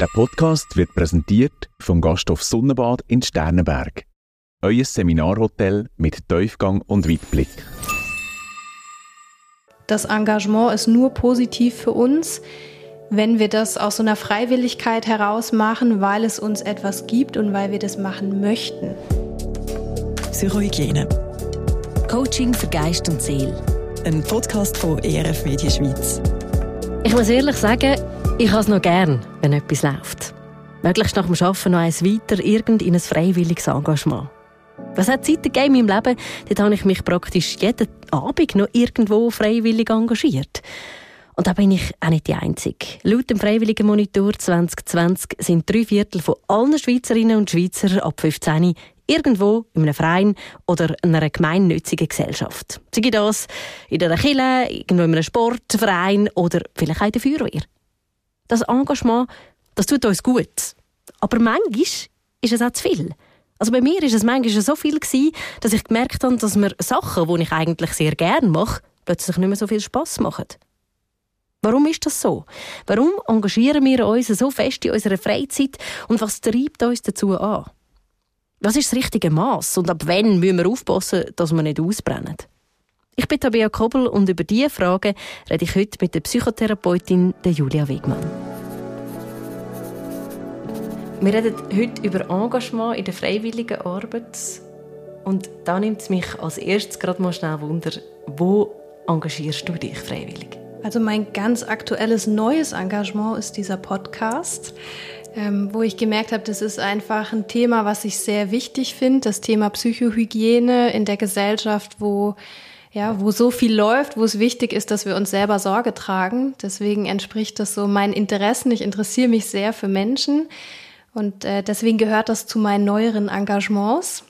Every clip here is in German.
Der Podcast wird präsentiert vom Gasthof Sonnenbad in Sternenberg. Euer Seminarhotel mit Tiefgang und Weitblick. Das Engagement ist nur positiv für uns, wenn wir das aus so einer Freiwilligkeit heraus machen, weil es uns etwas gibt und weil wir das machen möchten. Psychohygiene. Coaching für Geist und Seele. Ein Podcast von ERF Media Schweiz. Ich muss ehrlich sagen, ich habe noch gern, wenn etwas läuft. Möglichst nach dem Arbeiten noch eins weiter, irgend in ein freiwilliges Engagement. Was hat Zeit gegeben in meinem Leben? Dort habe ich mich praktisch jeden Abend noch irgendwo freiwillig engagiert. Und da bin ich auch nicht die Einzige. Laut dem Freiwilligen Monitor 2020 sind drei Viertel von allen Schweizerinnen und Schweizer ab 15 irgendwo in einem Verein oder einer gemeinnützigen Gesellschaft. Sei das in einer Kirche, irgendwo in einem Sportverein oder vielleicht auch in der Feuerwehr. Das Engagement, das tut uns gut. Aber manchmal ist es auch zu viel. Also bei mir ist es manchmal so viel gewesen, dass ich gemerkt habe, dass mir Sachen, die ich eigentlich sehr gerne mache, plötzlich nicht mehr so viel Spaß machen. Warum ist das so? Warum engagieren wir uns so fest in unserer Freizeit und was treibt uns dazu an? Was ist das richtige Maß und ab wann müssen wir aufpassen, dass wir nicht ausbrennen? Ich bin Tabea Kobel und über diese Fragen rede ich heute mit der Psychotherapeutin Julia Wegmann. Wir reden heute über Engagement in der freiwilligen Arbeit. Und da nimmt es mich als erstes gerade mal schnell Wunder, wo engagierst du dich freiwillig? Also mein ganz aktuelles neues Engagement ist dieser Podcast, ähm, wo ich gemerkt habe, das ist einfach ein Thema, was ich sehr wichtig finde, das Thema Psychohygiene in der Gesellschaft, wo ja, wo so viel läuft, wo es wichtig ist, dass wir uns selber Sorge tragen. Deswegen entspricht das so meinen Interessen. Ich interessiere mich sehr für Menschen und äh, deswegen gehört das zu meinen neueren Engagements.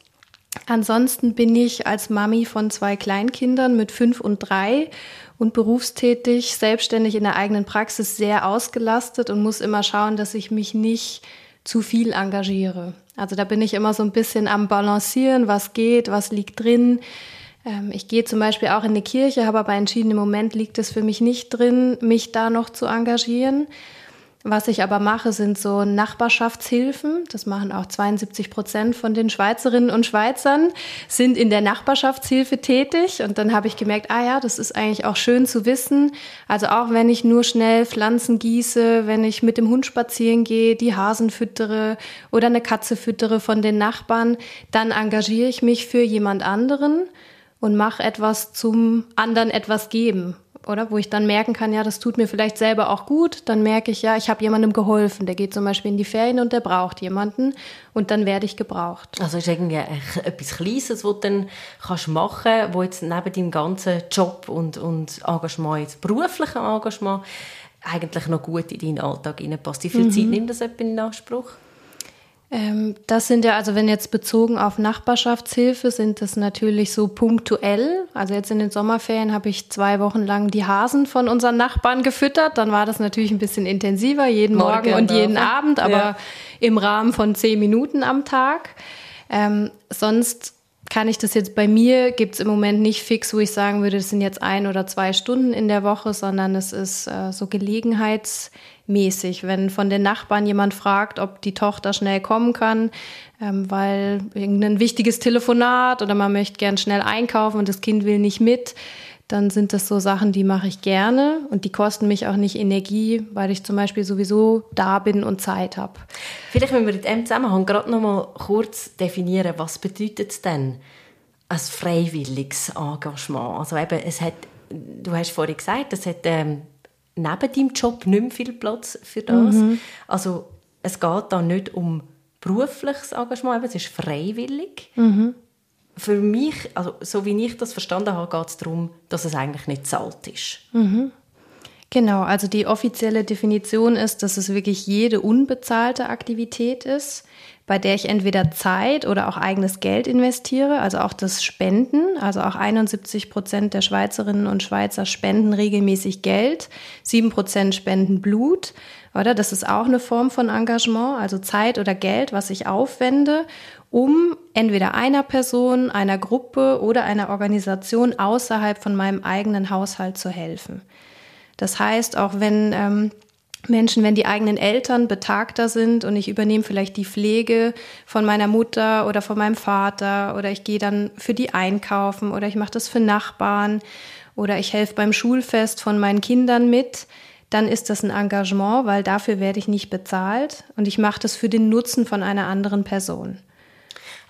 Ansonsten bin ich als Mami von zwei Kleinkindern mit fünf und drei und berufstätig, selbstständig in der eigenen Praxis sehr ausgelastet und muss immer schauen, dass ich mich nicht zu viel engagiere. Also da bin ich immer so ein bisschen am Balancieren, was geht, was liegt drin. Ähm, ich gehe zum Beispiel auch in die Kirche, habe aber entschieden, im Moment liegt es für mich nicht drin, mich da noch zu engagieren. Was ich aber mache, sind so Nachbarschaftshilfen. Das machen auch 72 Prozent von den Schweizerinnen und Schweizern, sind in der Nachbarschaftshilfe tätig. Und dann habe ich gemerkt, ah ja, das ist eigentlich auch schön zu wissen. Also auch wenn ich nur schnell Pflanzen gieße, wenn ich mit dem Hund spazieren gehe, die Hasen füttere oder eine Katze füttere von den Nachbarn, dann engagiere ich mich für jemand anderen und mache etwas zum anderen etwas geben oder? Wo ich dann merken kann, ja, das tut mir vielleicht selber auch gut. Dann merke ich, ja, ich habe jemandem geholfen. Der geht zum Beispiel in die Ferien und der braucht jemanden und dann werde ich gebraucht. Also ist irgendwie etwas Kleines, was du dann kannst machen kannst, wo jetzt neben deinem ganzen Job und, und Engagement, jetzt beruflichen Engagement, eigentlich noch gut in deinen Alltag reinpasst. Wie viel mhm. Zeit nimmt das in Anspruch? Ähm, das sind ja, also wenn jetzt bezogen auf Nachbarschaftshilfe, sind das natürlich so punktuell. Also jetzt in den Sommerferien habe ich zwei Wochen lang die Hasen von unseren Nachbarn gefüttert. Dann war das natürlich ein bisschen intensiver, jeden Morgen, Morgen und jeden auch. Abend, aber ja. im Rahmen von zehn Minuten am Tag. Ähm, sonst kann ich das jetzt bei mir, gibt es im Moment nicht fix, wo ich sagen würde, das sind jetzt ein oder zwei Stunden in der Woche, sondern es ist äh, so gelegenheitsmäßig. Wenn von den Nachbarn jemand fragt, ob die Tochter schnell kommen kann, ähm, weil irgendein wichtiges Telefonat oder man möchte gern schnell einkaufen und das Kind will nicht mit, dann sind das so Sachen, die mache ich gerne und die kosten mich auch nicht Energie, weil ich zum Beispiel sowieso da bin und Zeit habe. Vielleicht müssen wir in diesem Zusammenhang gerade noch mal kurz definieren, was bedeutet es denn als freiwilliges Engagement? Also eben, es hat, du hast vorhin gesagt, es hat ähm, neben deinem Job nicht mehr viel Platz für das. Mhm. Also es geht da nicht um berufliches Engagement, es ist freiwillig. Mhm für mich, also so wie ich das verstanden habe, geht es darum, dass es eigentlich nicht zahlt ist. Mhm. Genau, also die offizielle Definition ist, dass es wirklich jede unbezahlte Aktivität ist, bei der ich entweder Zeit oder auch eigenes Geld investiere, also auch das Spenden. Also auch 71 Prozent der Schweizerinnen und Schweizer spenden regelmäßig Geld, sieben Prozent spenden Blut. Oder das ist auch eine Form von Engagement, also Zeit oder Geld, was ich aufwende, um entweder einer Person, einer Gruppe oder einer Organisation außerhalb von meinem eigenen Haushalt zu helfen. Das heißt, auch wenn ähm, Menschen, wenn die eigenen Eltern betagter sind und ich übernehme vielleicht die Pflege von meiner Mutter oder von meinem Vater oder ich gehe dann für die einkaufen oder ich mache das für Nachbarn oder ich helfe beim Schulfest von meinen Kindern mit, dann ist das ein Engagement, weil dafür werde ich nicht bezahlt und ich mache das für den Nutzen von einer anderen Person.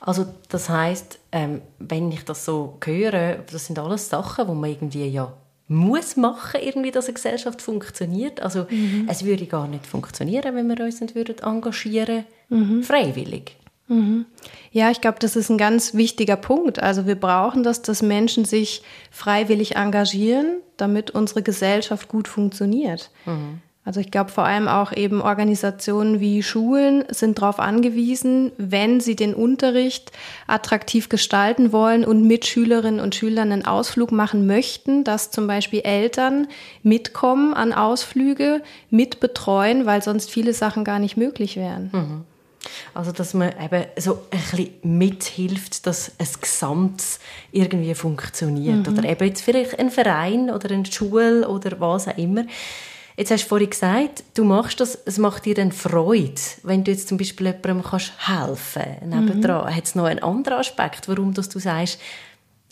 Also das heißt, ähm, wenn ich das so höre, das sind alles Sachen, wo man irgendwie ja muss machen, irgendwie, dass eine Gesellschaft funktioniert. Also mhm. es würde gar nicht funktionieren, wenn wir uns nicht würden engagieren mhm. freiwillig. Mhm. Ja, ich glaube, das ist ein ganz wichtiger Punkt. Also wir brauchen das, dass Menschen sich freiwillig engagieren, damit unsere Gesellschaft gut funktioniert. Mhm. Also ich glaube vor allem auch eben Organisationen wie Schulen sind darauf angewiesen, wenn sie den Unterricht attraktiv gestalten wollen und mit Schülerinnen und Schülern einen Ausflug machen möchten, dass zum Beispiel Eltern mitkommen an Ausflüge, mitbetreuen, weil sonst viele Sachen gar nicht möglich wären. Mhm. Also, dass man eben so ein bisschen mithilft, dass ein Gesamtes irgendwie funktioniert. Mhm. Oder eben jetzt vielleicht ein Verein oder eine Schule oder was auch immer. Jetzt hast du vorhin gesagt, du machst das, es macht dir dann Freude, wenn du jetzt zum Beispiel jemandem kannst helfen kannst. Mhm. Hat es noch einen anderen Aspekt, warum du sagst,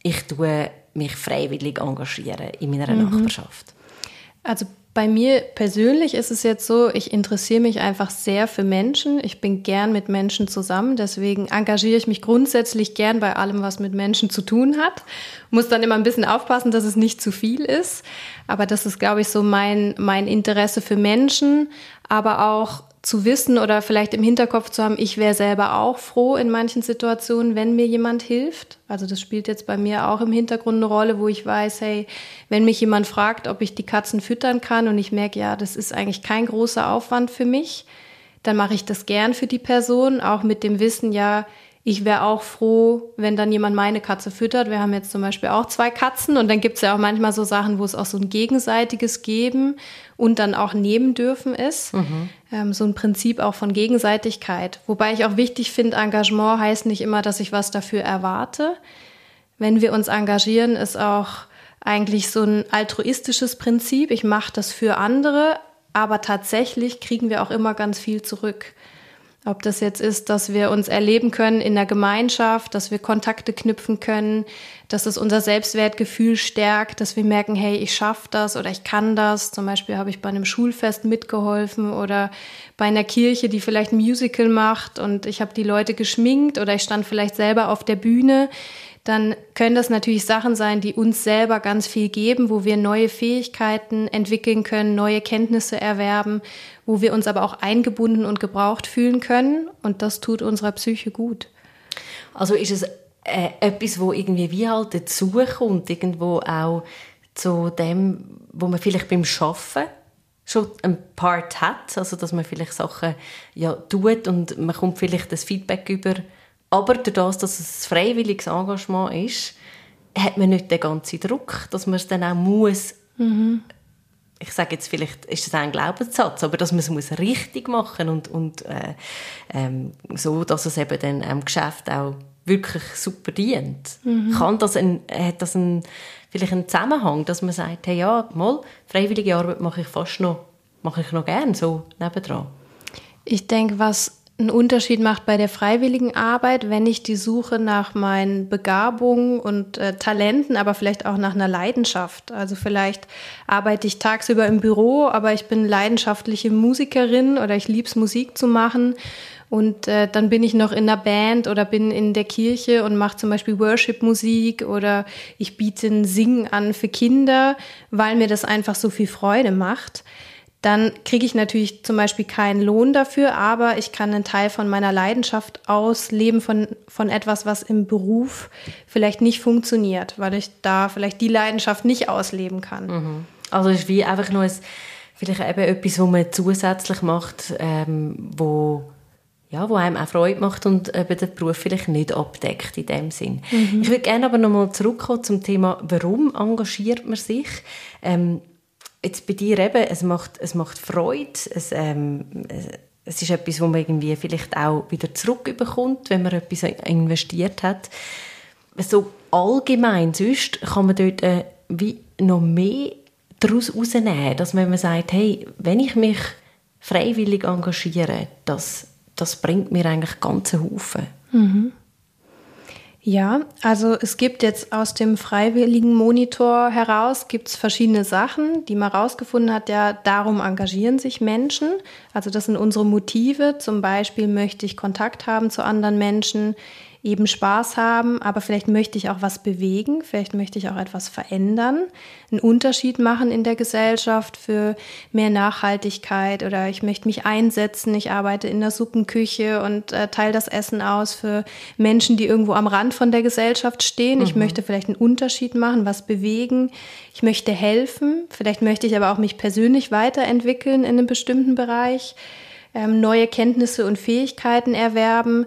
ich tue mich freiwillig engagieren in meiner mhm. Nachbarschaft? Also bei mir persönlich ist es jetzt so, ich interessiere mich einfach sehr für Menschen. Ich bin gern mit Menschen zusammen. Deswegen engagiere ich mich grundsätzlich gern bei allem, was mit Menschen zu tun hat. Muss dann immer ein bisschen aufpassen, dass es nicht zu viel ist. Aber das ist, glaube ich, so mein, mein Interesse für Menschen, aber auch zu wissen oder vielleicht im Hinterkopf zu haben, ich wäre selber auch froh in manchen Situationen, wenn mir jemand hilft. Also das spielt jetzt bei mir auch im Hintergrund eine Rolle, wo ich weiß, hey, wenn mich jemand fragt, ob ich die Katzen füttern kann und ich merke, ja, das ist eigentlich kein großer Aufwand für mich, dann mache ich das gern für die Person, auch mit dem Wissen, ja, ich wäre auch froh, wenn dann jemand meine Katze füttert. Wir haben jetzt zum Beispiel auch zwei Katzen und dann gibt es ja auch manchmal so Sachen, wo es auch so ein gegenseitiges Geben und dann auch nehmen dürfen ist. Mhm. Ähm, so ein Prinzip auch von Gegenseitigkeit. Wobei ich auch wichtig finde, Engagement heißt nicht immer, dass ich was dafür erwarte. Wenn wir uns engagieren, ist auch eigentlich so ein altruistisches Prinzip. Ich mache das für andere, aber tatsächlich kriegen wir auch immer ganz viel zurück. Ob das jetzt ist, dass wir uns erleben können in der Gemeinschaft, dass wir Kontakte knüpfen können, dass es unser Selbstwertgefühl stärkt, dass wir merken, hey, ich schaffe das oder ich kann das. Zum Beispiel habe ich bei einem Schulfest mitgeholfen oder bei einer Kirche, die vielleicht ein Musical macht und ich habe die Leute geschminkt oder ich stand vielleicht selber auf der Bühne dann können das natürlich Sachen sein, die uns selber ganz viel geben, wo wir neue Fähigkeiten entwickeln können, neue Kenntnisse erwerben, wo wir uns aber auch eingebunden und gebraucht fühlen können. Und das tut unserer Psyche gut. Also ist es äh, etwas, wo irgendwie wie halt dazukommt, irgendwo auch zu dem, wo man vielleicht beim Schaffen schon ein Part hat, also dass man vielleicht Sachen ja tut und man kommt vielleicht das Feedback über aber durch das, dass es ein freiwilliges Engagement ist, hat man nicht den ganzen Druck, dass man es dann auch muss. Mhm. Ich sage jetzt vielleicht, ist das ein Glaubenssatz, aber dass man es muss richtig machen und, und äh, ähm, so, dass es eben dann am Geschäft auch wirklich super dient. Mhm. Kann das ein, hat das ein, vielleicht einen Zusammenhang, dass man sagt, hey, ja, mal, freiwillige Arbeit mache ich fast noch, mache ich noch gern, so nebendran? Ich denke, was einen Unterschied macht bei der freiwilligen Arbeit, wenn ich die Suche nach meinen Begabungen und äh, Talenten, aber vielleicht auch nach einer Leidenschaft. Also vielleicht arbeite ich tagsüber im Büro, aber ich bin leidenschaftliche Musikerin oder ich lieb's Musik zu machen. Und äh, dann bin ich noch in einer Band oder bin in der Kirche und mache zum Beispiel Worship-Musik oder ich biete ein Singen an für Kinder, weil mir das einfach so viel Freude macht dann kriege ich natürlich zum Beispiel keinen Lohn dafür, aber ich kann einen Teil von meiner Leidenschaft ausleben von, von etwas, was im Beruf vielleicht nicht funktioniert, weil ich da vielleicht die Leidenschaft nicht ausleben kann. Mhm. Also es ist wie einfach nur ein, vielleicht eben etwas, was man zusätzlich macht, ähm, wo ja, wo einem auch Freude macht und eben den Beruf vielleicht nicht abdeckt in dem Sinn. Mhm. Ich würde gerne aber nochmal zurückkommen zum Thema, warum engagiert man sich? Ähm, jetzt bei dir eben, es macht, es macht Freude, es, ähm, es ist etwas, wo man irgendwie vielleicht auch wieder zurückbekommt, wenn man etwas investiert hat. So allgemein sonst kann man dort äh, wie noch mehr daraus herausnehmen, dass man sagt, hey, wenn ich mich freiwillig engagieren, das, das bringt mir eigentlich ganze Haufen. Mhm. Ja, also es gibt jetzt aus dem freiwilligen Monitor heraus gibt's verschiedene Sachen, die man herausgefunden hat. Ja, darum engagieren sich Menschen. Also das sind unsere Motive. Zum Beispiel möchte ich Kontakt haben zu anderen Menschen eben Spaß haben, aber vielleicht möchte ich auch was bewegen, vielleicht möchte ich auch etwas verändern, einen Unterschied machen in der Gesellschaft für mehr Nachhaltigkeit oder ich möchte mich einsetzen, ich arbeite in der Suppenküche und äh, teile das Essen aus für Menschen, die irgendwo am Rand von der Gesellschaft stehen. Mhm. Ich möchte vielleicht einen Unterschied machen, was bewegen, ich möchte helfen, vielleicht möchte ich aber auch mich persönlich weiterentwickeln in einem bestimmten Bereich, ähm, neue Kenntnisse und Fähigkeiten erwerben.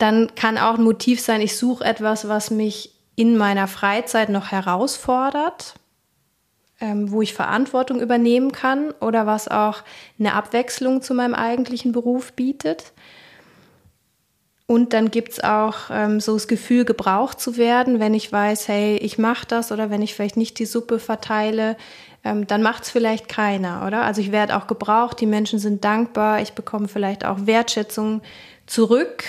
Dann kann auch ein Motiv sein, ich suche etwas, was mich in meiner Freizeit noch herausfordert, ähm, wo ich Verantwortung übernehmen kann oder was auch eine Abwechslung zu meinem eigentlichen Beruf bietet. Und dann gibt es auch ähm, so das Gefühl, gebraucht zu werden, wenn ich weiß, hey, ich mache das oder wenn ich vielleicht nicht die Suppe verteile, ähm, dann macht es vielleicht keiner, oder? Also ich werde auch gebraucht, die Menschen sind dankbar, ich bekomme vielleicht auch Wertschätzung zurück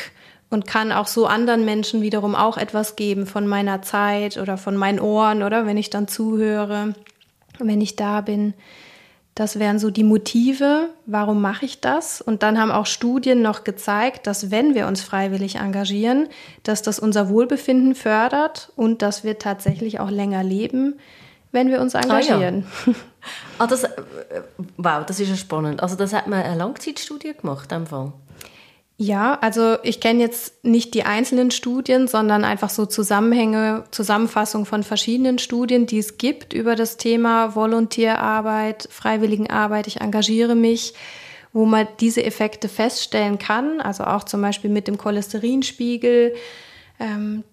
und kann auch so anderen Menschen wiederum auch etwas geben von meiner Zeit oder von meinen Ohren oder wenn ich dann zuhöre, wenn ich da bin. Das wären so die Motive, warum mache ich das? Und dann haben auch Studien noch gezeigt, dass wenn wir uns freiwillig engagieren, dass das unser Wohlbefinden fördert und dass wir tatsächlich auch länger leben, wenn wir uns engagieren. Ah, ja. ah, das, äh, wow, das ist ja spannend. Also das hat man eine Langzeitstudie gemacht, in dem Fall. Ja, also ich kenne jetzt nicht die einzelnen Studien, sondern einfach so Zusammenhänge, Zusammenfassung von verschiedenen Studien, die es gibt über das Thema Volontierarbeit, Freiwilligenarbeit. Ich engagiere mich, wo man diese Effekte feststellen kann, also auch zum Beispiel mit dem Cholesterinspiegel,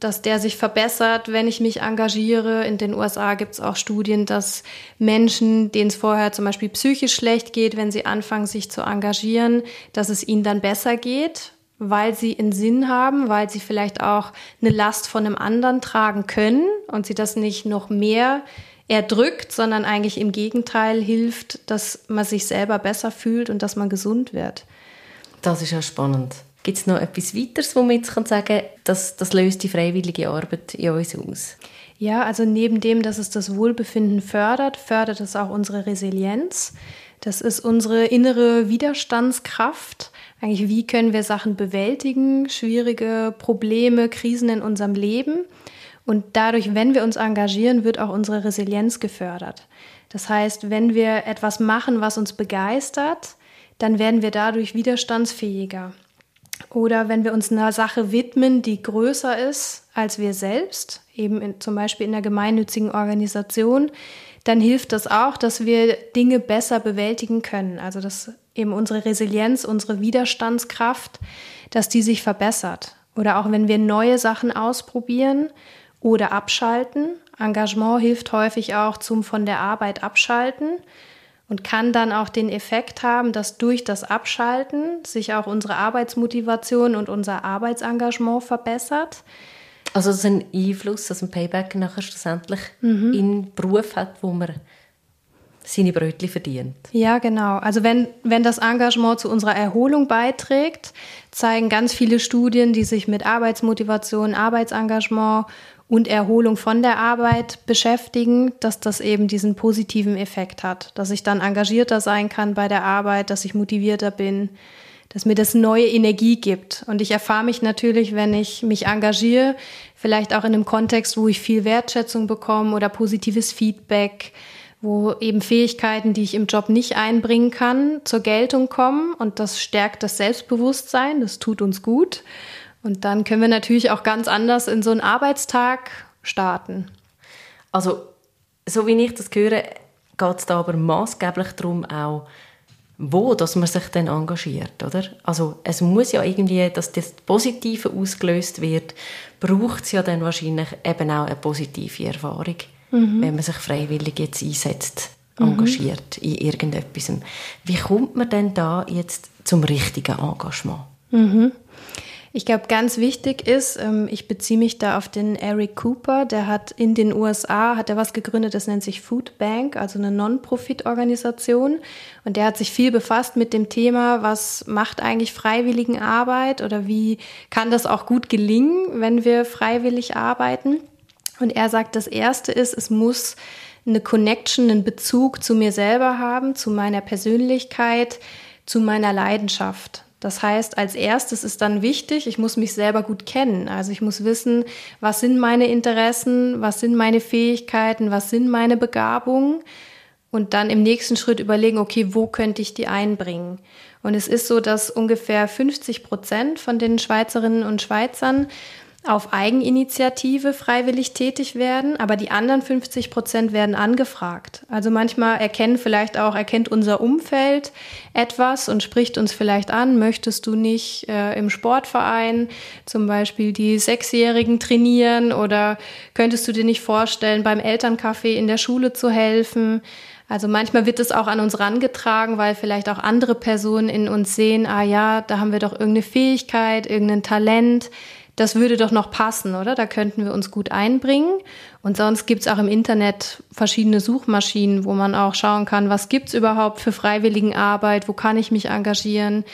dass der sich verbessert, wenn ich mich engagiere. In den USA gibt es auch Studien, dass Menschen, denen es vorher zum Beispiel psychisch schlecht geht, wenn sie anfangen, sich zu engagieren, dass es ihnen dann besser geht, weil sie einen Sinn haben, weil sie vielleicht auch eine Last von einem anderen tragen können und sie das nicht noch mehr erdrückt, sondern eigentlich im Gegenteil hilft, dass man sich selber besser fühlt und dass man gesund wird. Das ist ja spannend. Gibt es noch etwas weiteres, wo man jetzt sagen kann, dass das löst die freiwillige Arbeit in uns aus? Ja, also neben dem, dass es das Wohlbefinden fördert, fördert es auch unsere Resilienz. Das ist unsere innere Widerstandskraft. Eigentlich, wie können wir Sachen bewältigen, schwierige Probleme, Krisen in unserem Leben. Und dadurch, wenn wir uns engagieren, wird auch unsere Resilienz gefördert. Das heißt, wenn wir etwas machen, was uns begeistert, dann werden wir dadurch widerstandsfähiger. Oder wenn wir uns einer Sache widmen, die größer ist als wir selbst, eben in, zum Beispiel in der gemeinnützigen Organisation, dann hilft das auch, dass wir Dinge besser bewältigen können. Also dass eben unsere Resilienz, unsere Widerstandskraft, dass die sich verbessert. Oder auch wenn wir neue Sachen ausprobieren oder abschalten. Engagement hilft häufig auch zum von der Arbeit abschalten und kann dann auch den Effekt haben, dass durch das Abschalten sich auch unsere Arbeitsmotivation und unser Arbeitsengagement verbessert. Also das ist ein Einfluss, dass ein Payback nachher schlussendlich mhm. in Beruf hat, wo man seine Brötchen verdient. Ja, genau. Also wenn, wenn das Engagement zu unserer Erholung beiträgt, zeigen ganz viele Studien, die sich mit Arbeitsmotivation, Arbeitsengagement und Erholung von der Arbeit beschäftigen, dass das eben diesen positiven Effekt hat, dass ich dann engagierter sein kann bei der Arbeit, dass ich motivierter bin, dass mir das neue Energie gibt. Und ich erfahre mich natürlich, wenn ich mich engagiere, vielleicht auch in einem Kontext, wo ich viel Wertschätzung bekomme oder positives Feedback, wo eben Fähigkeiten, die ich im Job nicht einbringen kann, zur Geltung kommen. Und das stärkt das Selbstbewusstsein, das tut uns gut. Und dann können wir natürlich auch ganz anders in so einen Arbeitstag starten. Also, so wie ich das höre, geht es da aber maßgeblich darum, auch wo dass man sich dann engagiert, oder? Also es muss ja irgendwie, dass das Positive ausgelöst wird, braucht es ja dann wahrscheinlich eben auch eine positive Erfahrung, mhm. wenn man sich freiwillig jetzt einsetzt, mhm. engagiert mhm. in irgendetwas. Wie kommt man denn da jetzt zum richtigen Engagement? Mhm. Ich glaube, ganz wichtig ist, ähm, ich beziehe mich da auf den Eric Cooper, der hat in den USA, hat er was gegründet, das nennt sich Food Bank, also eine Non-Profit-Organisation. Und der hat sich viel befasst mit dem Thema, was macht eigentlich Freiwilligenarbeit oder wie kann das auch gut gelingen, wenn wir freiwillig arbeiten. Und er sagt, das Erste ist, es muss eine Connection, einen Bezug zu mir selber haben, zu meiner Persönlichkeit, zu meiner Leidenschaft. Das heißt, als erstes ist dann wichtig, ich muss mich selber gut kennen. Also ich muss wissen, was sind meine Interessen, was sind meine Fähigkeiten, was sind meine Begabungen und dann im nächsten Schritt überlegen, okay, wo könnte ich die einbringen? Und es ist so, dass ungefähr 50 Prozent von den Schweizerinnen und Schweizern auf Eigeninitiative freiwillig tätig werden, aber die anderen 50 Prozent werden angefragt. Also manchmal erkennen vielleicht auch, erkennt unser Umfeld etwas und spricht uns vielleicht an, möchtest du nicht äh, im Sportverein zum Beispiel die Sechsjährigen trainieren oder könntest du dir nicht vorstellen, beim Elterncafé in der Schule zu helfen? Also manchmal wird es auch an uns rangetragen, weil vielleicht auch andere Personen in uns sehen, ah ja, da haben wir doch irgendeine Fähigkeit, irgendein Talent, das würde doch noch passen, oder? Da könnten wir uns gut einbringen. Und sonst gibt es auch im Internet verschiedene Suchmaschinen, wo man auch schauen kann, was gibt es überhaupt für Freiwilligenarbeit, wo kann ich mich engagieren.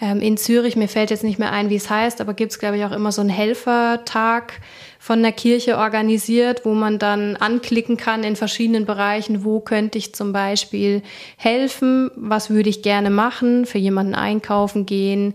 Ähm, in Zürich, mir fällt jetzt nicht mehr ein, wie es heißt, aber gibt es, glaube ich, auch immer so einen Helfertag von der Kirche organisiert, wo man dann anklicken kann in verschiedenen Bereichen, wo könnte ich zum Beispiel helfen, was würde ich gerne machen, für jemanden einkaufen gehen,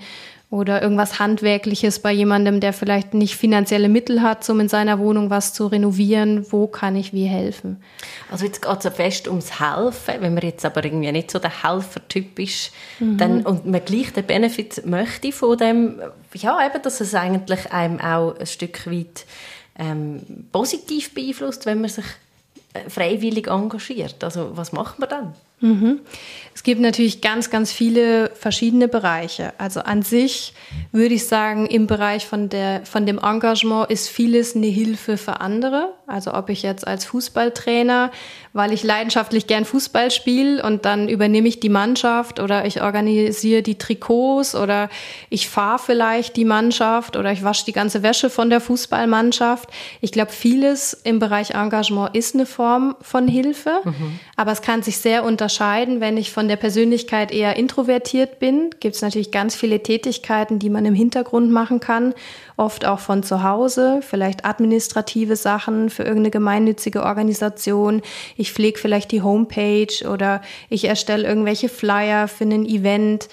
oder irgendwas Handwerkliches bei jemandem, der vielleicht nicht finanzielle Mittel hat, um in seiner Wohnung was zu renovieren. Wo kann ich wie helfen? Also jetzt geht es ja fest ums Helfen. Wenn man jetzt aber irgendwie nicht so der Helfertyp ist mhm. dann, und man gleich den Benefit möchte von dem, ja eben, dass es eigentlich einem auch ein Stück weit ähm, positiv beeinflusst, wenn man sich äh, freiwillig engagiert. Also was macht man dann? Mhm. Es gibt natürlich ganz, ganz viele verschiedene Bereiche. Also an sich würde ich sagen, im Bereich von, der, von dem Engagement ist vieles eine Hilfe für andere. Also ob ich jetzt als Fußballtrainer, weil ich leidenschaftlich gern Fußball spiele und dann übernehme ich die Mannschaft oder ich organisiere die Trikots oder ich fahre vielleicht die Mannschaft oder ich wasche die ganze Wäsche von der Fußballmannschaft. Ich glaube, vieles im Bereich Engagement ist eine Form von Hilfe, mhm. aber es kann sich sehr unterscheiden, wenn ich von von der Persönlichkeit eher introvertiert bin, gibt es natürlich ganz viele Tätigkeiten, die man im Hintergrund machen kann, oft auch von zu Hause, vielleicht administrative Sachen für irgendeine gemeinnützige Organisation. Ich pflege vielleicht die Homepage oder ich erstelle irgendwelche Flyer für ein Event.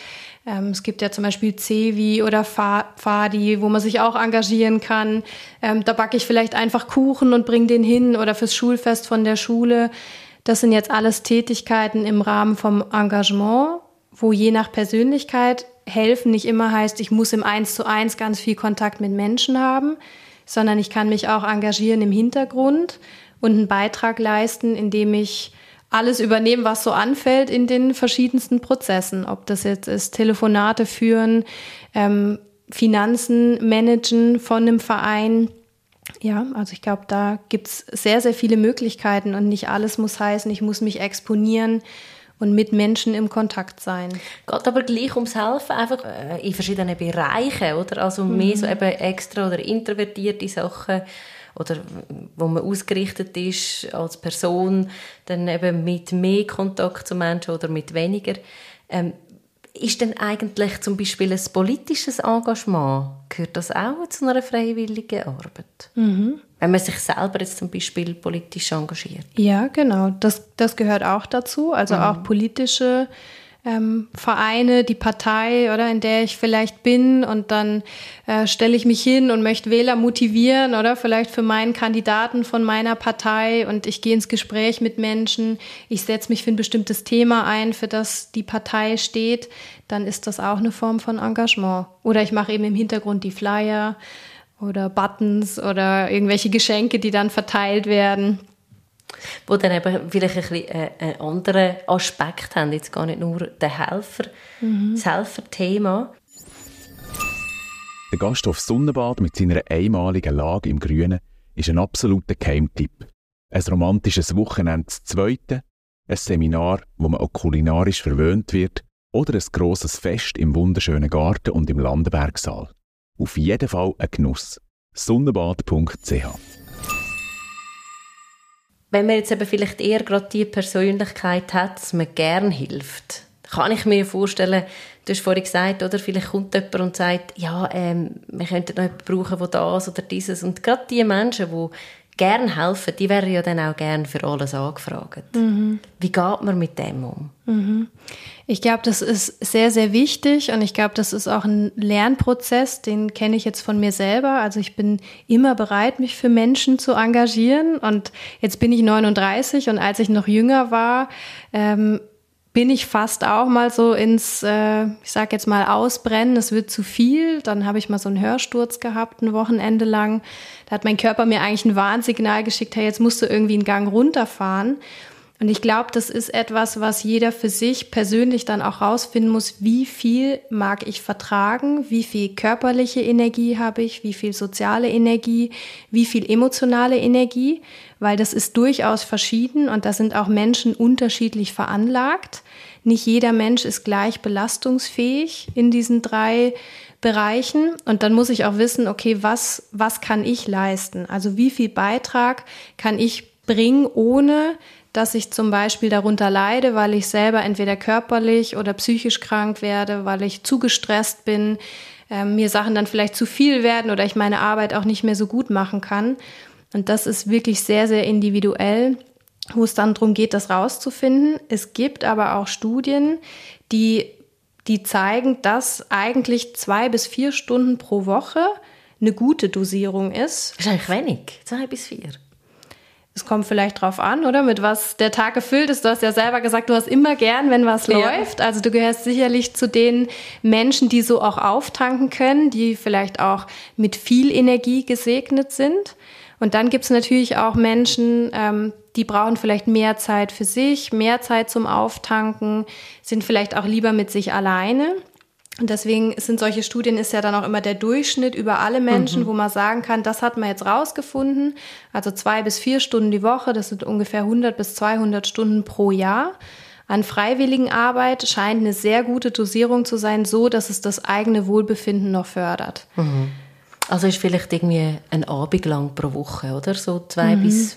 Ähm, es gibt ja zum Beispiel Cevi oder Fadi, wo man sich auch engagieren kann. Ähm, da backe ich vielleicht einfach Kuchen und bringe den hin oder fürs Schulfest von der Schule. Das sind jetzt alles Tätigkeiten im Rahmen vom Engagement, wo je nach Persönlichkeit helfen nicht immer heißt, ich muss im Eins zu eins ganz viel Kontakt mit Menschen haben, sondern ich kann mich auch engagieren im Hintergrund und einen Beitrag leisten, indem ich alles übernehme, was so anfällt in den verschiedensten Prozessen. Ob das jetzt ist, Telefonate führen, ähm, Finanzen managen von einem Verein, ja, also ich glaube, da gibt es sehr, sehr viele Möglichkeiten und nicht alles muss heißen, ich muss mich exponieren und mit Menschen im Kontakt sein. Geht aber gleich ums Helfen, einfach äh, in verschiedenen Bereichen, oder? Also mhm. mehr so eben extra oder introvertierte Sachen oder wo man ausgerichtet ist als Person, dann eben mit mehr Kontakt zu Menschen oder mit weniger. Ähm, ist denn eigentlich zum Beispiel ein politisches Engagement, gehört das auch zu einer freiwilligen Arbeit? Mhm. Wenn man sich selber jetzt zum Beispiel politisch engagiert? Ja, genau. Das, das gehört auch dazu. Also mhm. auch politische ähm, Vereine, die Partei oder in der ich vielleicht bin und dann äh, stelle ich mich hin und möchte Wähler motivieren oder vielleicht für meinen Kandidaten von meiner Partei und ich gehe ins Gespräch mit Menschen, ich setze mich für ein bestimmtes Thema ein, für das die Partei steht, dann ist das auch eine Form von Engagement. Oder ich mache eben im Hintergrund die Flyer oder Buttons oder irgendwelche Geschenke, die dann verteilt werden wo dann eben vielleicht ein bisschen äh, einen anderen Aspekt haben, jetzt gar nicht nur der Helfer, mhm. das Helferthema. Der Gasthof Sonnenbad mit seiner einmaligen Lage im Grünen ist ein absoluter Keimtipp. Ein romantisches Wochenende zu zweite, ein Seminar, wo man auch kulinarisch verwöhnt wird, oder ein grosses Fest im wunderschönen Garten und im Landenbergsaal. Auf jeden Fall ein Genuss. Sonnenbad.ch Wenn man jetzt eben vielleicht eher gerade die Persönlichkeit hat, dass man gern hilft, kann ich mir vorstellen, du hast vorhin gesagt, oder vielleicht kommt jemand und sagt, ja, ähm, wir könnten noch jemanden brauchen, der das oder dieses. Und gerade die Menschen, die gern helfen, die werden ja dann auch gern für alles angefragt. Mhm. Wie geht man mit dem um? Mhm. Ich glaube, das ist sehr, sehr wichtig und ich glaube, das ist auch ein Lernprozess, den kenne ich jetzt von mir selber. Also ich bin immer bereit, mich für Menschen zu engagieren und jetzt bin ich 39 und als ich noch jünger war, ähm, bin ich fast auch mal so ins, äh, ich sag jetzt mal, ausbrennen, es wird zu viel. Dann habe ich mal so einen Hörsturz gehabt, ein Wochenende lang. Da hat mein Körper mir eigentlich ein Warnsignal geschickt, hey, jetzt musst du irgendwie einen Gang runterfahren. Und ich glaube, das ist etwas, was jeder für sich persönlich dann auch rausfinden muss, wie viel mag ich vertragen, wie viel körperliche Energie habe ich, wie viel soziale Energie, wie viel emotionale Energie, weil das ist durchaus verschieden und da sind auch Menschen unterschiedlich veranlagt. Nicht jeder Mensch ist gleich belastungsfähig in diesen drei Bereichen. Und dann muss ich auch wissen, okay, was, was kann ich leisten? Also wie viel Beitrag kann ich bringen, ohne dass ich zum Beispiel darunter leide, weil ich selber entweder körperlich oder psychisch krank werde, weil ich zu gestresst bin, äh, mir Sachen dann vielleicht zu viel werden oder ich meine Arbeit auch nicht mehr so gut machen kann. Und das ist wirklich sehr, sehr individuell, wo es dann darum geht, das rauszufinden. Es gibt aber auch Studien, die, die zeigen, dass eigentlich zwei bis vier Stunden pro Woche eine gute Dosierung ist. Wahrscheinlich wenig, zwei bis vier. Es kommt vielleicht drauf an, oder? Mit was der Tag gefüllt ist. Du hast ja selber gesagt, du hast immer gern, wenn was ja. läuft. Also du gehörst sicherlich zu den Menschen, die so auch auftanken können, die vielleicht auch mit viel Energie gesegnet sind. Und dann gibt es natürlich auch Menschen, ähm, die brauchen vielleicht mehr Zeit für sich, mehr Zeit zum Auftanken, sind vielleicht auch lieber mit sich alleine. Und deswegen sind solche Studien ist ja dann auch immer der Durchschnitt über alle Menschen, mhm. wo man sagen kann, das hat man jetzt rausgefunden. Also zwei bis vier Stunden die Woche, das sind ungefähr 100 bis 200 Stunden pro Jahr. An freiwilligen Arbeit scheint eine sehr gute Dosierung zu sein, so dass es das eigene Wohlbefinden noch fördert. Mhm. Also ist vielleicht irgendwie ein Abend lang pro Woche, oder? So zwei mhm. bis,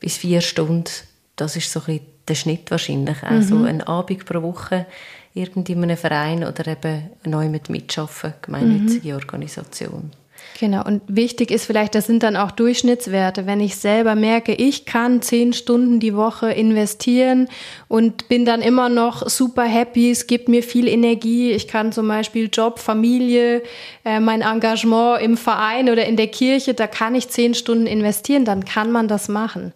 bis vier Stunden. Das ist so ein der Schnitt wahrscheinlich. Also mhm. ein Abend pro Woche in einem Verein oder eben neu mit mitschaffen, gemeinnützige mhm. Organisation. Genau, und wichtig ist vielleicht, das sind dann auch Durchschnittswerte. Wenn ich selber merke, ich kann zehn Stunden die Woche investieren und bin dann immer noch super happy, es gibt mir viel Energie, ich kann zum Beispiel Job, Familie, äh, mein Engagement im Verein oder in der Kirche, da kann ich zehn Stunden investieren, dann kann man das machen.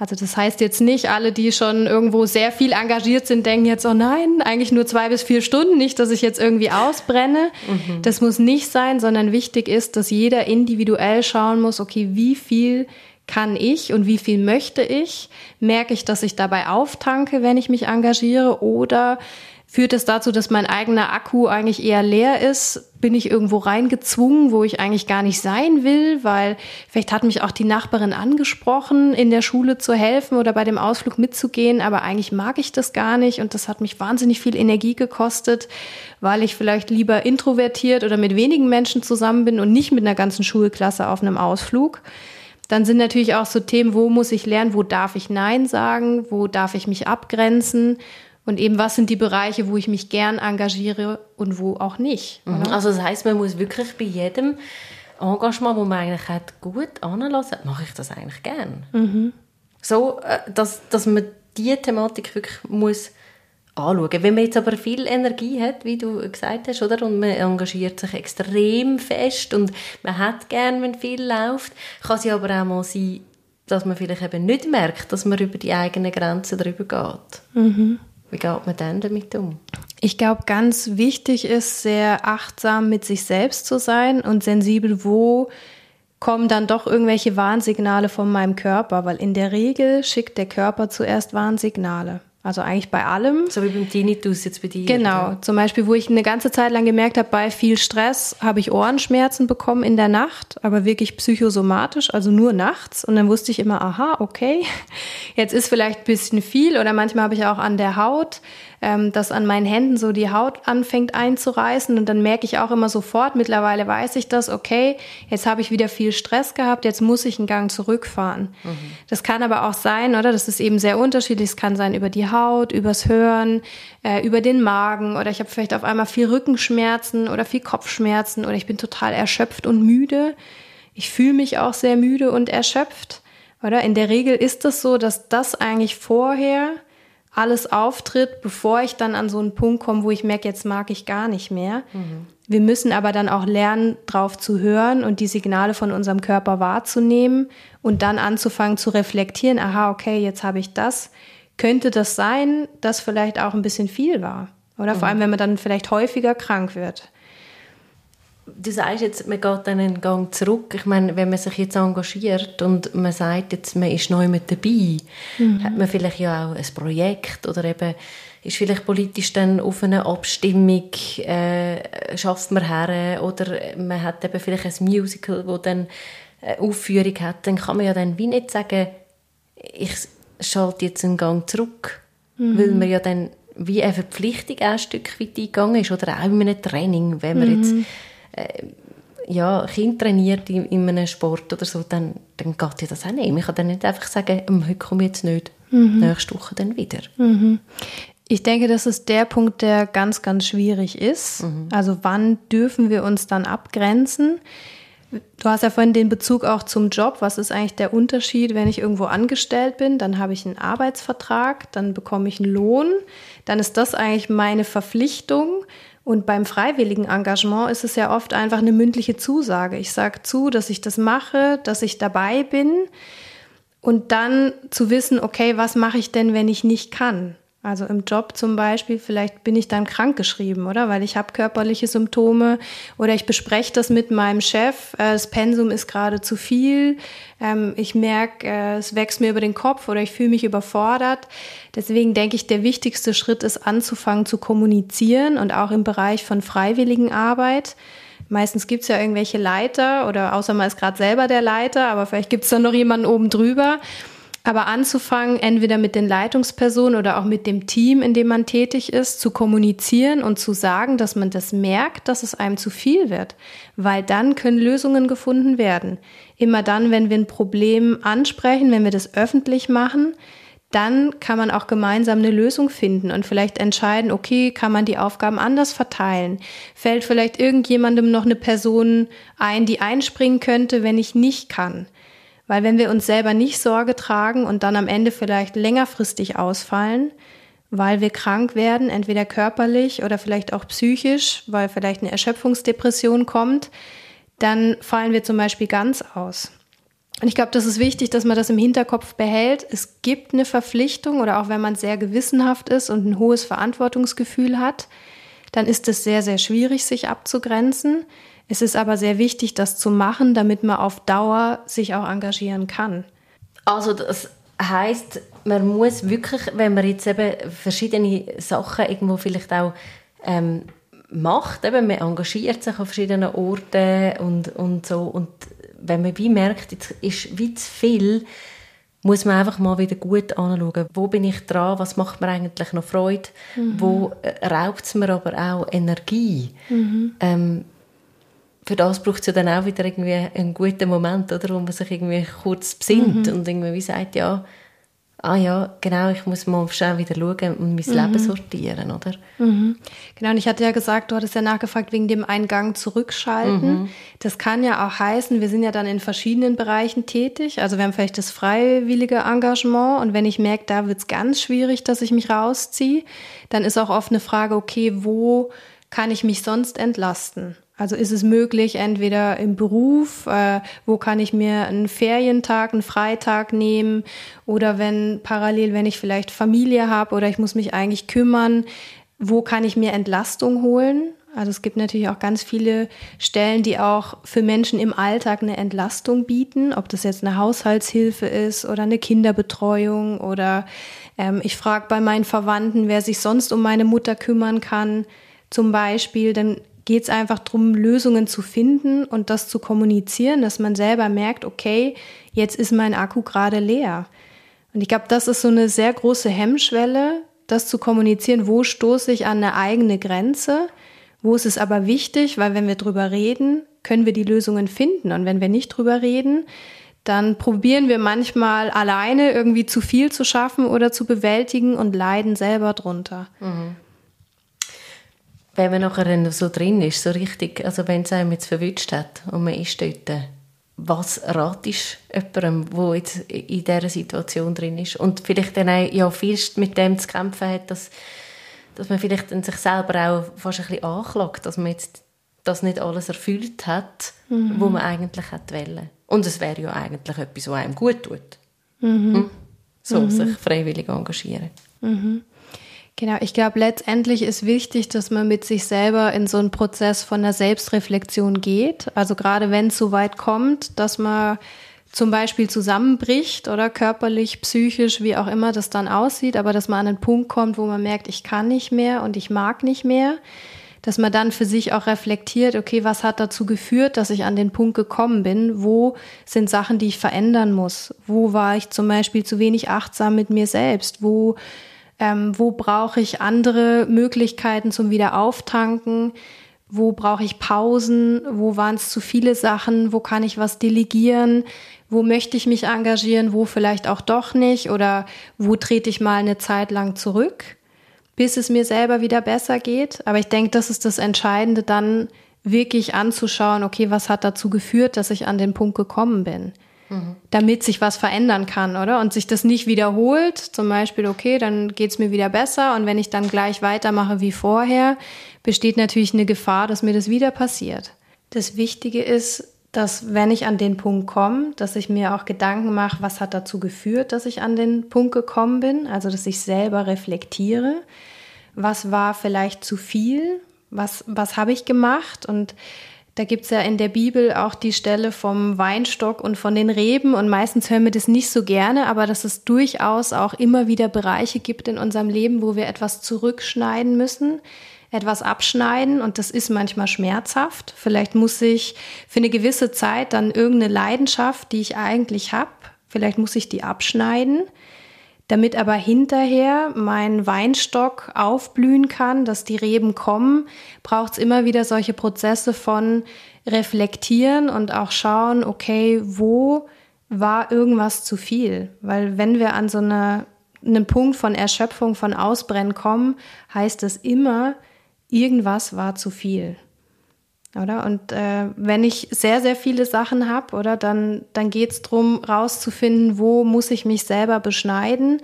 Also das heißt jetzt nicht, alle, die schon irgendwo sehr viel engagiert sind, denken jetzt, oh nein, eigentlich nur zwei bis vier Stunden, nicht, dass ich jetzt irgendwie ausbrenne. Mhm. Das muss nicht sein, sondern wichtig ist, dass jeder individuell schauen muss, okay, wie viel kann ich und wie viel möchte ich? Merke ich, dass ich dabei auftanke, wenn ich mich engagiere? Oder Führt es dazu, dass mein eigener Akku eigentlich eher leer ist? Bin ich irgendwo reingezwungen, wo ich eigentlich gar nicht sein will? Weil vielleicht hat mich auch die Nachbarin angesprochen, in der Schule zu helfen oder bei dem Ausflug mitzugehen, aber eigentlich mag ich das gar nicht und das hat mich wahnsinnig viel Energie gekostet, weil ich vielleicht lieber introvertiert oder mit wenigen Menschen zusammen bin und nicht mit einer ganzen Schulklasse auf einem Ausflug. Dann sind natürlich auch so Themen, wo muss ich lernen, wo darf ich Nein sagen, wo darf ich mich abgrenzen und eben, was sind die Bereiche, wo ich mich gern engagiere und wo auch nicht. Mhm. Also das heißt, man muss wirklich bei jedem Engagement, wo man eigentlich hat, gut anlassen, mache ich das eigentlich gern. Mhm. So, äh, dass, dass man diese Thematik wirklich muss anschauen. Wenn man jetzt aber viel Energie hat, wie du gesagt hast, oder? Und man engagiert sich extrem fest und man hat gern, wenn viel läuft, kann es ja aber auch mal sein, dass man vielleicht eben nicht merkt, dass man über die eigenen Grenzen drüber geht. Mhm. Wie geht man dann damit um? Ich glaube, ganz wichtig ist, sehr achtsam mit sich selbst zu sein und sensibel, wo kommen dann doch irgendwelche Warnsignale von meinem Körper, weil in der Regel schickt der Körper zuerst Warnsignale. Also eigentlich bei allem. So wie beim Tinnitus jetzt bei dir. Genau. Oder? Zum Beispiel, wo ich eine ganze Zeit lang gemerkt habe, bei viel Stress habe ich Ohrenschmerzen bekommen in der Nacht, aber wirklich psychosomatisch, also nur nachts. Und dann wusste ich immer, aha, okay, jetzt ist vielleicht ein bisschen viel oder manchmal habe ich auch an der Haut ähm, dass an meinen Händen so die Haut anfängt einzureißen und dann merke ich auch immer sofort, mittlerweile weiß ich das, okay, jetzt habe ich wieder viel Stress gehabt, jetzt muss ich einen Gang zurückfahren. Mhm. Das kann aber auch sein, oder? Das ist eben sehr unterschiedlich. Es kann sein über die Haut, übers Hören, äh, über den Magen oder ich habe vielleicht auf einmal viel Rückenschmerzen oder viel Kopfschmerzen oder ich bin total erschöpft und müde. Ich fühle mich auch sehr müde und erschöpft. Oder in der Regel ist es so, dass das eigentlich vorher alles auftritt, bevor ich dann an so einen Punkt komme, wo ich merke, jetzt mag ich gar nicht mehr. Mhm. Wir müssen aber dann auch lernen, drauf zu hören und die Signale von unserem Körper wahrzunehmen und dann anzufangen zu reflektieren, aha, okay, jetzt habe ich das. Könnte das sein, dass vielleicht auch ein bisschen viel war? Oder mhm. vor allem, wenn man dann vielleicht häufiger krank wird du sagst jetzt, man geht dann einen Gang zurück. Ich meine, wenn man sich jetzt engagiert und man sagt jetzt, man ist neu mit dabei, mhm. hat man vielleicht ja auch ein Projekt oder eben ist vielleicht politisch dann auf eine Abstimmung, äh, schafft man her oder man hat eben vielleicht ein Musical, wo dann eine Aufführung hat, dann kann man ja dann wie nicht sagen, ich schalte jetzt einen Gang zurück, mhm. weil man ja dann wie eine Verpflichtung ein Stück weit eingegangen ist oder auch in einem Training, wenn man mhm. jetzt äh, ja, Kind trainiert in, in einem Sport oder so, dann, dann geht ja das auch nicht. Ich kann dann nicht einfach sagen, hm, heute komme ich jetzt nicht, mhm. nächste Woche dann wieder. Mhm. Ich denke, das ist der Punkt, der ganz, ganz schwierig ist. Mhm. Also wann dürfen wir uns dann abgrenzen? Du hast ja vorhin den Bezug auch zum Job. Was ist eigentlich der Unterschied, wenn ich irgendwo angestellt bin? Dann habe ich einen Arbeitsvertrag, dann bekomme ich einen Lohn. Dann ist das eigentlich meine Verpflichtung. Und beim freiwilligen Engagement ist es ja oft einfach eine mündliche Zusage. Ich sage zu, dass ich das mache, dass ich dabei bin und dann zu wissen, okay, was mache ich denn, wenn ich nicht kann? Also im Job zum Beispiel, vielleicht bin ich dann krankgeschrieben, oder? Weil ich habe körperliche Symptome oder ich bespreche das mit meinem Chef, äh, das Pensum ist gerade zu viel, ähm, ich merke, äh, es wächst mir über den Kopf oder ich fühle mich überfordert. Deswegen denke ich, der wichtigste Schritt ist anzufangen zu kommunizieren und auch im Bereich von freiwilligen Arbeit. Meistens gibt es ja irgendwelche Leiter oder außer man ist gerade selber der Leiter, aber vielleicht gibt es dann noch jemanden oben drüber aber anzufangen, entweder mit den Leitungspersonen oder auch mit dem Team, in dem man tätig ist, zu kommunizieren und zu sagen, dass man das merkt, dass es einem zu viel wird. Weil dann können Lösungen gefunden werden. Immer dann, wenn wir ein Problem ansprechen, wenn wir das öffentlich machen, dann kann man auch gemeinsam eine Lösung finden und vielleicht entscheiden, okay, kann man die Aufgaben anders verteilen? Fällt vielleicht irgendjemandem noch eine Person ein, die einspringen könnte, wenn ich nicht kann? Weil wenn wir uns selber nicht Sorge tragen und dann am Ende vielleicht längerfristig ausfallen, weil wir krank werden, entweder körperlich oder vielleicht auch psychisch, weil vielleicht eine Erschöpfungsdepression kommt, dann fallen wir zum Beispiel ganz aus. Und ich glaube, das ist wichtig, dass man das im Hinterkopf behält. Es gibt eine Verpflichtung oder auch wenn man sehr gewissenhaft ist und ein hohes Verantwortungsgefühl hat, dann ist es sehr, sehr schwierig, sich abzugrenzen. Es ist aber sehr wichtig, das zu machen, damit man auf Dauer sich auch engagieren kann. Also das heißt, man muss wirklich, wenn man jetzt eben verschiedene Sachen irgendwo vielleicht auch ähm, macht, eben man engagiert sich an verschiedenen Orten und, und so und wenn man wie merkt, jetzt ist wie zu viel, muss man einfach mal wieder gut anschauen, wo bin ich dran, was macht mir eigentlich noch Freude, mhm. wo äh, raubt es mir aber auch Energie. Mhm. Ähm, für das braucht es ja dann auch wieder irgendwie einen guten Moment, oder, wo man sich irgendwie kurz besinnt mhm. und irgendwie wie sagt, ja, ah ja, genau, ich muss mal schnell wieder schauen und mein mhm. Leben sortieren, oder? Mhm. Genau, und ich hatte ja gesagt, du hattest ja nachgefragt wegen dem Eingang zurückschalten. Mhm. Das kann ja auch heißen, wir sind ja dann in verschiedenen Bereichen tätig. Also wir haben vielleicht das freiwillige Engagement und wenn ich merke, da wird es ganz schwierig, dass ich mich rausziehe, dann ist auch oft eine Frage, okay, wo kann ich mich sonst entlasten? Also ist es möglich, entweder im Beruf, äh, wo kann ich mir einen Ferientag, einen Freitag nehmen oder wenn parallel, wenn ich vielleicht Familie habe oder ich muss mich eigentlich kümmern, wo kann ich mir Entlastung holen? Also es gibt natürlich auch ganz viele Stellen, die auch für Menschen im Alltag eine Entlastung bieten, ob das jetzt eine Haushaltshilfe ist oder eine Kinderbetreuung oder ähm, ich frage bei meinen Verwandten, wer sich sonst um meine Mutter kümmern kann zum Beispiel, dann geht es einfach darum, Lösungen zu finden und das zu kommunizieren, dass man selber merkt, okay, jetzt ist mein Akku gerade leer. Und ich glaube, das ist so eine sehr große Hemmschwelle, das zu kommunizieren, wo stoße ich an eine eigene Grenze, wo ist es aber wichtig, weil wenn wir drüber reden, können wir die Lösungen finden. Und wenn wir nicht drüber reden, dann probieren wir manchmal alleine irgendwie zu viel zu schaffen oder zu bewältigen und leiden selber drunter. Mhm. Wenn man nachher so drin ist, so richtig, also wenn es einem jetzt verwünscht hat und man ist dort, was ratest du jemandem, der jetzt in dieser Situation drin ist und vielleicht dann auch ja, viel mit dem zu kämpfen hat, dass, dass man vielleicht dann sich selber auch fast ein bisschen anklagt, dass man jetzt das nicht alles erfüllt hat, mhm. wo man eigentlich hätte wollen. Und es wäre ja eigentlich etwas, was einem gut tut. Mhm. Hm? So, mhm. sich freiwillig engagieren. Mhm. Genau, ich glaube, letztendlich ist wichtig, dass man mit sich selber in so einen Prozess von der Selbstreflexion geht. Also gerade wenn es so weit kommt, dass man zum Beispiel zusammenbricht oder körperlich, psychisch, wie auch immer das dann aussieht, aber dass man an einen Punkt kommt, wo man merkt, ich kann nicht mehr und ich mag nicht mehr, dass man dann für sich auch reflektiert, okay, was hat dazu geführt, dass ich an den Punkt gekommen bin? Wo sind Sachen, die ich verändern muss? Wo war ich zum Beispiel zu wenig achtsam mit mir selbst? Wo ähm, wo brauche ich andere Möglichkeiten zum Wiederauftanken? Wo brauche ich Pausen? Wo waren es zu viele Sachen? Wo kann ich was delegieren? Wo möchte ich mich engagieren? Wo vielleicht auch doch nicht? Oder wo trete ich mal eine Zeit lang zurück, bis es mir selber wieder besser geht? Aber ich denke, das ist das Entscheidende, dann wirklich anzuschauen, okay, was hat dazu geführt, dass ich an den Punkt gekommen bin? Damit sich was verändern kann, oder? Und sich das nicht wiederholt, zum Beispiel, okay, dann geht's mir wieder besser und wenn ich dann gleich weitermache wie vorher, besteht natürlich eine Gefahr, dass mir das wieder passiert. Das Wichtige ist, dass wenn ich an den Punkt komme, dass ich mir auch Gedanken mache, was hat dazu geführt, dass ich an den Punkt gekommen bin, also dass ich selber reflektiere, was war vielleicht zu viel, was, was habe ich gemacht und da gibt's ja in der Bibel auch die Stelle vom Weinstock und von den Reben. Und meistens hören wir das nicht so gerne, aber dass es durchaus auch immer wieder Bereiche gibt in unserem Leben, wo wir etwas zurückschneiden müssen, etwas abschneiden. Und das ist manchmal schmerzhaft. Vielleicht muss ich für eine gewisse Zeit dann irgendeine Leidenschaft, die ich eigentlich habe, vielleicht muss ich die abschneiden damit aber hinterher mein Weinstock aufblühen kann, dass die Reben kommen, braucht es immer wieder solche Prozesse von reflektieren und auch schauen, okay, wo war irgendwas zu viel? Weil wenn wir an so eine, einen Punkt von Erschöpfung, von Ausbrennen kommen, heißt es immer, irgendwas war zu viel. Oder? Und äh, wenn ich sehr, sehr viele Sachen habe, oder dann, dann geht es darum, rauszufinden, wo muss ich mich selber beschneiden,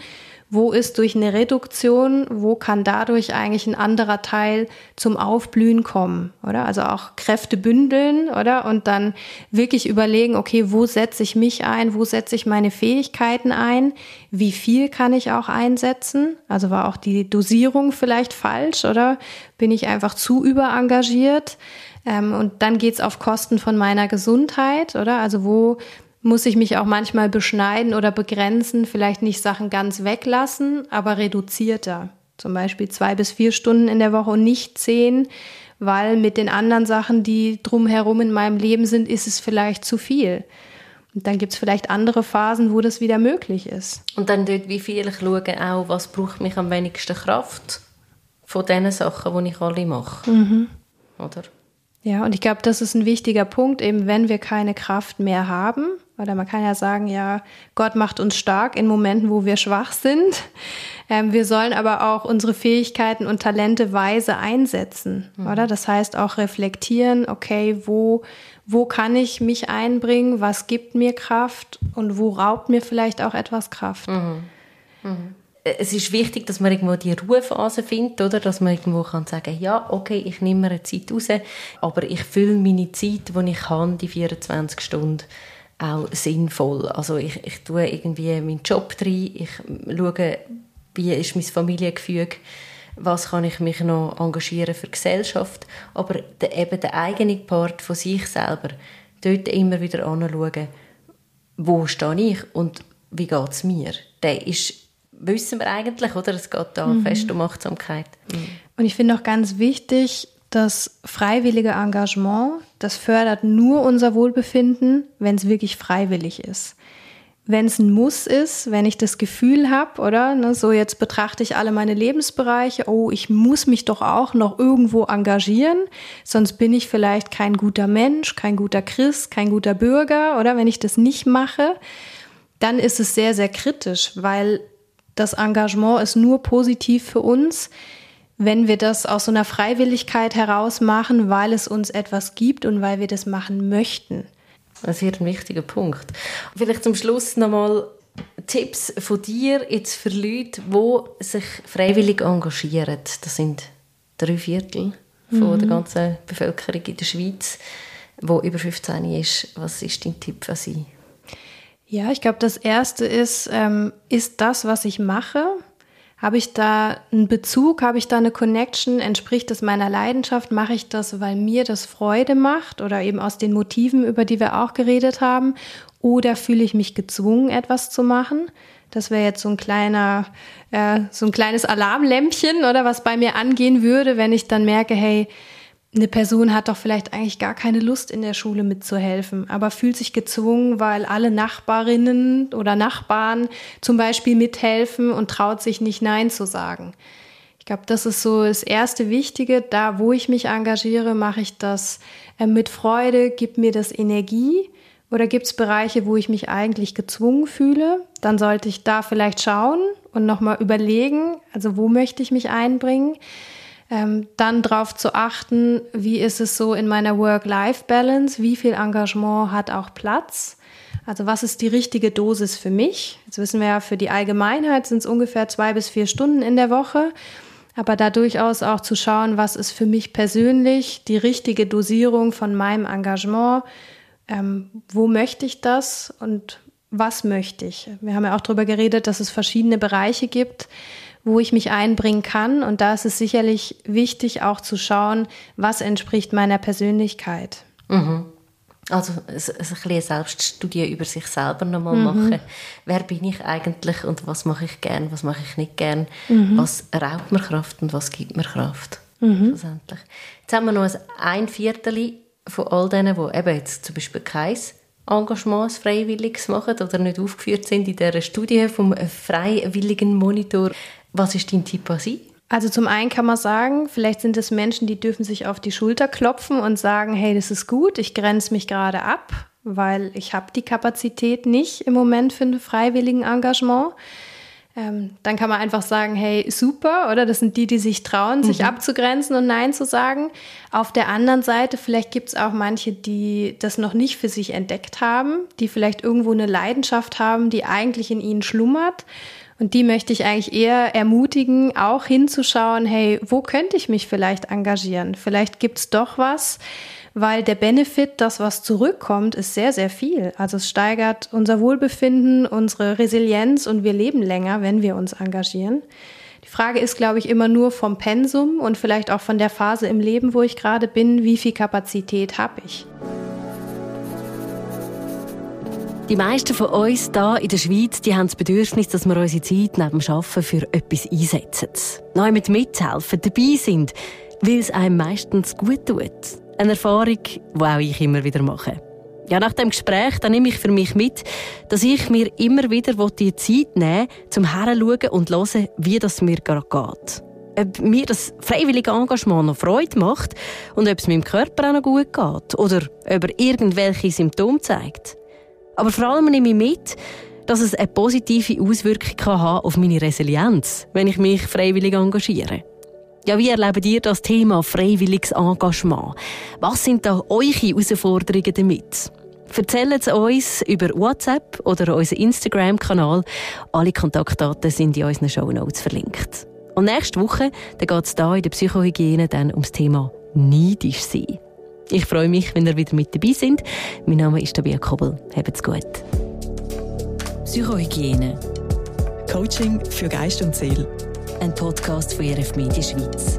wo ist durch eine Reduktion, wo kann dadurch eigentlich ein anderer Teil zum Aufblühen kommen, oder? Also auch Kräfte bündeln, oder? Und dann wirklich überlegen, okay, wo setze ich mich ein, wo setze ich meine Fähigkeiten ein, wie viel kann ich auch einsetzen? Also war auch die Dosierung vielleicht falsch, oder? Bin ich einfach zu überengagiert? Ähm, und dann geht's auf Kosten von meiner Gesundheit, oder? Also wo muss ich mich auch manchmal beschneiden oder begrenzen, vielleicht nicht Sachen ganz weglassen, aber reduzierter. Zum Beispiel zwei bis vier Stunden in der Woche und nicht zehn, weil mit den anderen Sachen, die drumherum in meinem Leben sind, ist es vielleicht zu viel. Und dann gibt's vielleicht andere Phasen, wo das wieder möglich ist. Und dann dort, wie viel ich schaue auch, was braucht mich am wenigsten Kraft von den Sachen, die ich alle mache. Mhm. Oder? Ja, und ich glaube, das ist ein wichtiger Punkt, eben wenn wir keine Kraft mehr haben, oder man kann ja sagen, ja, Gott macht uns stark in Momenten, wo wir schwach sind. Ähm, wir sollen aber auch unsere Fähigkeiten und Talente weise einsetzen, mhm. oder? Das heißt auch reflektieren, okay, wo, wo kann ich mich einbringen, was gibt mir Kraft und wo raubt mir vielleicht auch etwas Kraft. Mhm. Mhm es ist wichtig, dass man irgendwo die Ruhephase findet, oder? Dass man irgendwo kann sagen, ja, okay, ich nehme mir eine Zeit raus, aber ich fülle meine Zeit, die ich kann, die 24 Stunden, auch sinnvoll. Also ich, ich tue irgendwie meinen Job rein, ich schaue, wie ist mein Familiengefüge, was kann ich mich noch engagieren für die Gesellschaft, aber der, eben der eigene Part von sich selber, dort immer wieder anschauen, wo stehe ich und wie geht es mir, der ist wissen wir eigentlich, oder? Es geht da mhm. fest um Achtsamkeit. Mhm. Und ich finde auch ganz wichtig, das freiwillige Engagement, das fördert nur unser Wohlbefinden, wenn es wirklich freiwillig ist. wenn es ein Muss ist, wenn ich das Gefühl habe, oder? Ne, so jetzt betrachte ich alle meine Lebensbereiche, oh, ich muss mich doch auch noch irgendwo engagieren, sonst bin ich vielleicht kein guter Mensch, kein guter Christ, kein guter Bürger, oder? Wenn ich das nicht mache, dann ist es sehr, sehr kritisch, weil das Engagement ist nur positiv für uns, wenn wir das aus so einer Freiwilligkeit heraus machen, weil es uns etwas gibt und weil wir das machen möchten. Das ist ein wichtiger Punkt. Vielleicht zum Schluss nochmal Tipps von dir jetzt für Leute, die sich freiwillig engagieren. Das sind drei Viertel von mhm. der ganzen Bevölkerung in der Schweiz, wo über 15 ist. Was ist dein Tipp für sie? Ja, ich glaube, das Erste ist, ähm, ist das, was ich mache, habe ich da einen Bezug? Habe ich da eine Connection? Entspricht das meiner Leidenschaft? Mache ich das, weil mir das Freude macht oder eben aus den Motiven, über die wir auch geredet haben? Oder fühle ich mich gezwungen, etwas zu machen? Das wäre jetzt so ein kleiner, äh, so ein kleines Alarmlämpchen oder was bei mir angehen würde, wenn ich dann merke, hey, eine Person hat doch vielleicht eigentlich gar keine Lust in der Schule mitzuhelfen, aber fühlt sich gezwungen, weil alle Nachbarinnen oder Nachbarn zum Beispiel mithelfen und traut sich nicht Nein zu sagen. Ich glaube, das ist so das erste Wichtige. Da, wo ich mich engagiere, mache ich das äh, mit Freude, gibt mir das Energie. Oder gibt es Bereiche, wo ich mich eigentlich gezwungen fühle? Dann sollte ich da vielleicht schauen und nochmal überlegen, also wo möchte ich mich einbringen. Ähm, dann darauf zu achten, wie ist es so in meiner Work-Life-Balance, wie viel Engagement hat auch Platz. Also was ist die richtige Dosis für mich? Jetzt wissen wir ja, für die Allgemeinheit sind es ungefähr zwei bis vier Stunden in der Woche. Aber da durchaus auch zu schauen, was ist für mich persönlich die richtige Dosierung von meinem Engagement. Ähm, wo möchte ich das und was möchte ich? Wir haben ja auch darüber geredet, dass es verschiedene Bereiche gibt wo ich mich einbringen kann. Und da ist es sicherlich wichtig, auch zu schauen, was entspricht meiner Persönlichkeit. Mhm. Also ein, ein bisschen Selbststudie über sich selber nochmal mhm. machen. Wer bin ich eigentlich und was mache ich gern, was mache ich nicht gern? Mhm. Was raubt mir Kraft und was gibt mir Kraft? Mhm. Schlussendlich. Jetzt haben wir noch ein Viertel von all denen, die eben jetzt zum Beispiel kein Engagement Freiwilliges machen oder nicht aufgeführt sind in dieser Studie vom Freiwilligen Monitor. Was ist dein Tipp an Sie? Also zum einen kann man sagen, vielleicht sind es Menschen, die dürfen sich auf die Schulter klopfen und sagen, hey, das ist gut, ich grenze mich gerade ab, weil ich habe die Kapazität nicht im Moment für ein freiwilligen Engagement. Ähm, dann kann man einfach sagen, hey, super, oder das sind die, die sich trauen, mhm. sich abzugrenzen und Nein zu sagen. Auf der anderen Seite, vielleicht gibt es auch manche, die das noch nicht für sich entdeckt haben, die vielleicht irgendwo eine Leidenschaft haben, die eigentlich in ihnen schlummert und die möchte ich eigentlich eher ermutigen, auch hinzuschauen, hey, wo könnte ich mich vielleicht engagieren? Vielleicht gibt's doch was, weil der Benefit, das was zurückkommt, ist sehr, sehr viel. Also es steigert unser Wohlbefinden, unsere Resilienz und wir leben länger, wenn wir uns engagieren. Die Frage ist, glaube ich, immer nur vom Pensum und vielleicht auch von der Phase im Leben, wo ich gerade bin, wie viel Kapazität habe ich. Die meisten von uns hier in der Schweiz die haben das Bedürfnis, dass wir unsere Zeit neben dem Arbeiten für etwas einsetzen. Neu mit mithelfen, dabei sind, weil es einem meistens gut tut. Eine Erfahrung, die auch ich immer wieder mache. Ja, nach dem Gespräch dann nehme ich für mich mit, dass ich mir immer wieder die Zeit nehmen will, zum Heranschauen und hören, wie das mir gerade geht. Ob mir das freiwillige Engagement noch Freude macht und ob es meinem Körper auch noch gut geht oder ob er irgendwelche Symptome zeigt. Aber vor allem nehme ich mit, dass es eine positive Auswirkung kann haben auf meine Resilienz, wenn ich mich freiwillig engagiere. Ja, wie erlebt ihr das Thema freiwilliges Engagement? Was sind da eure Herausforderungen damit? Erzählt es uns über WhatsApp oder unseren Instagram-Kanal. Alle Kontaktdaten sind in unseren Show Notes verlinkt. Und nächste Woche geht es hier in der Psychohygiene dann ums Thema neidisch sein. Ich freue mich, wenn ihr wieder mit dabei seid. Mein Name ist Tabia Kobel. Habt's gut. Psychohygiene. Coaching für Geist und Seele. Ein Podcast von RF Media Schweiz.